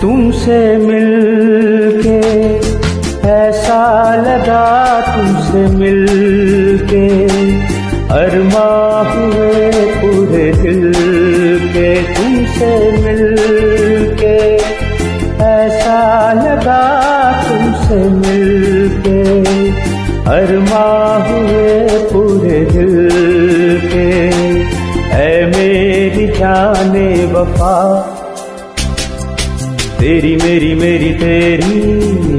तुमसे मिलके, ऐसा लगा तुमसे मिलके। अरमा हुए पूरे दिल के तुमसे मिलके, ऐसा लगा तुमसे मिलके। अरमा हुए पूरे दिल के, ऐ मेरी जाने वफा तेरी मेरी मेरी तेरी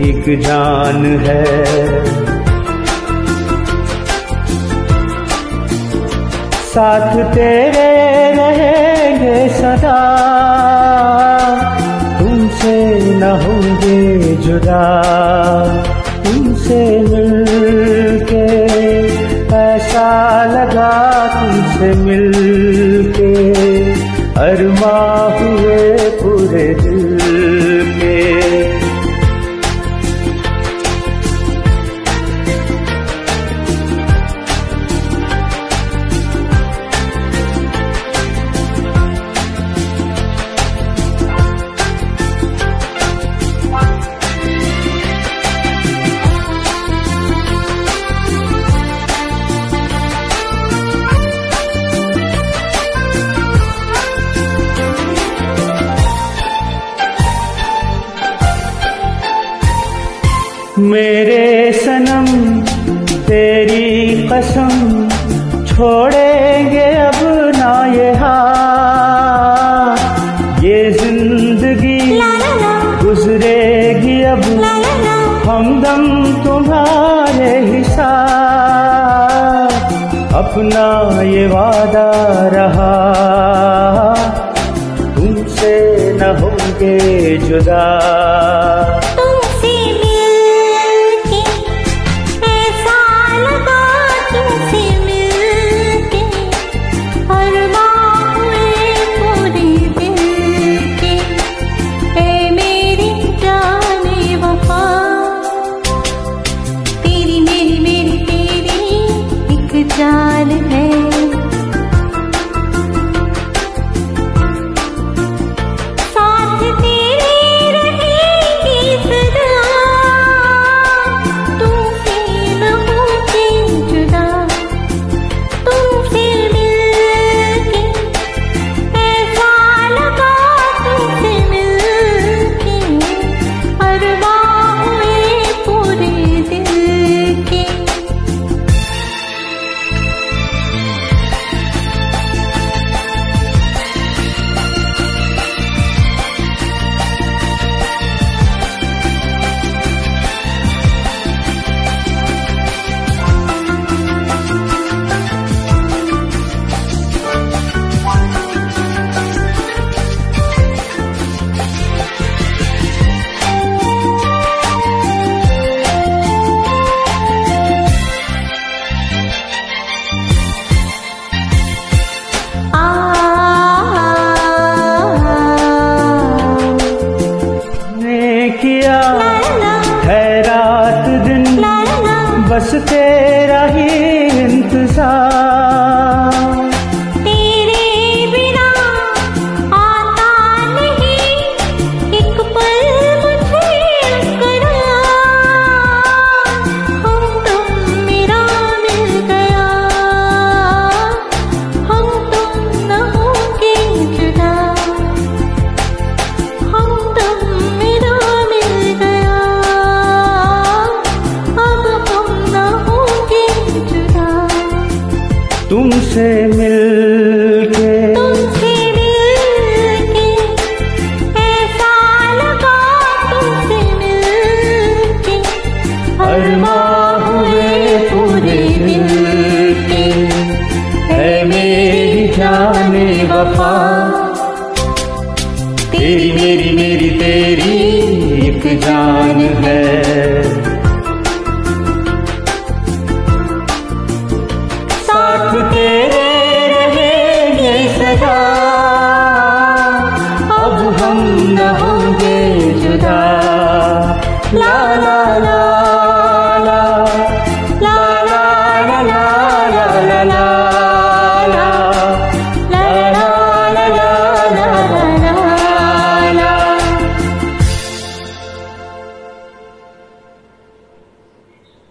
एक जान है। साथ तेरे रहेंगे सदा, तुमसे न होंगे जुदा, तुमसे मिलके ऐसा लगा तुमसे मिलके, अरमा हुए मेरे सनम तेरी कसम छोड़ेंगे अब ना ये हाथ ये ज़िंदगी गुजरेगी अब। हमदम तुम्हारे ही साथ अपना ये वादा रहा। तुमसे न होंगे जुदा। जान तुमसे मिलके। तुमसे मिलके, ऐसा हुए पूरे है मेरी जाने वफा। तेरी मेरी मेरी तेरी एक जान। love.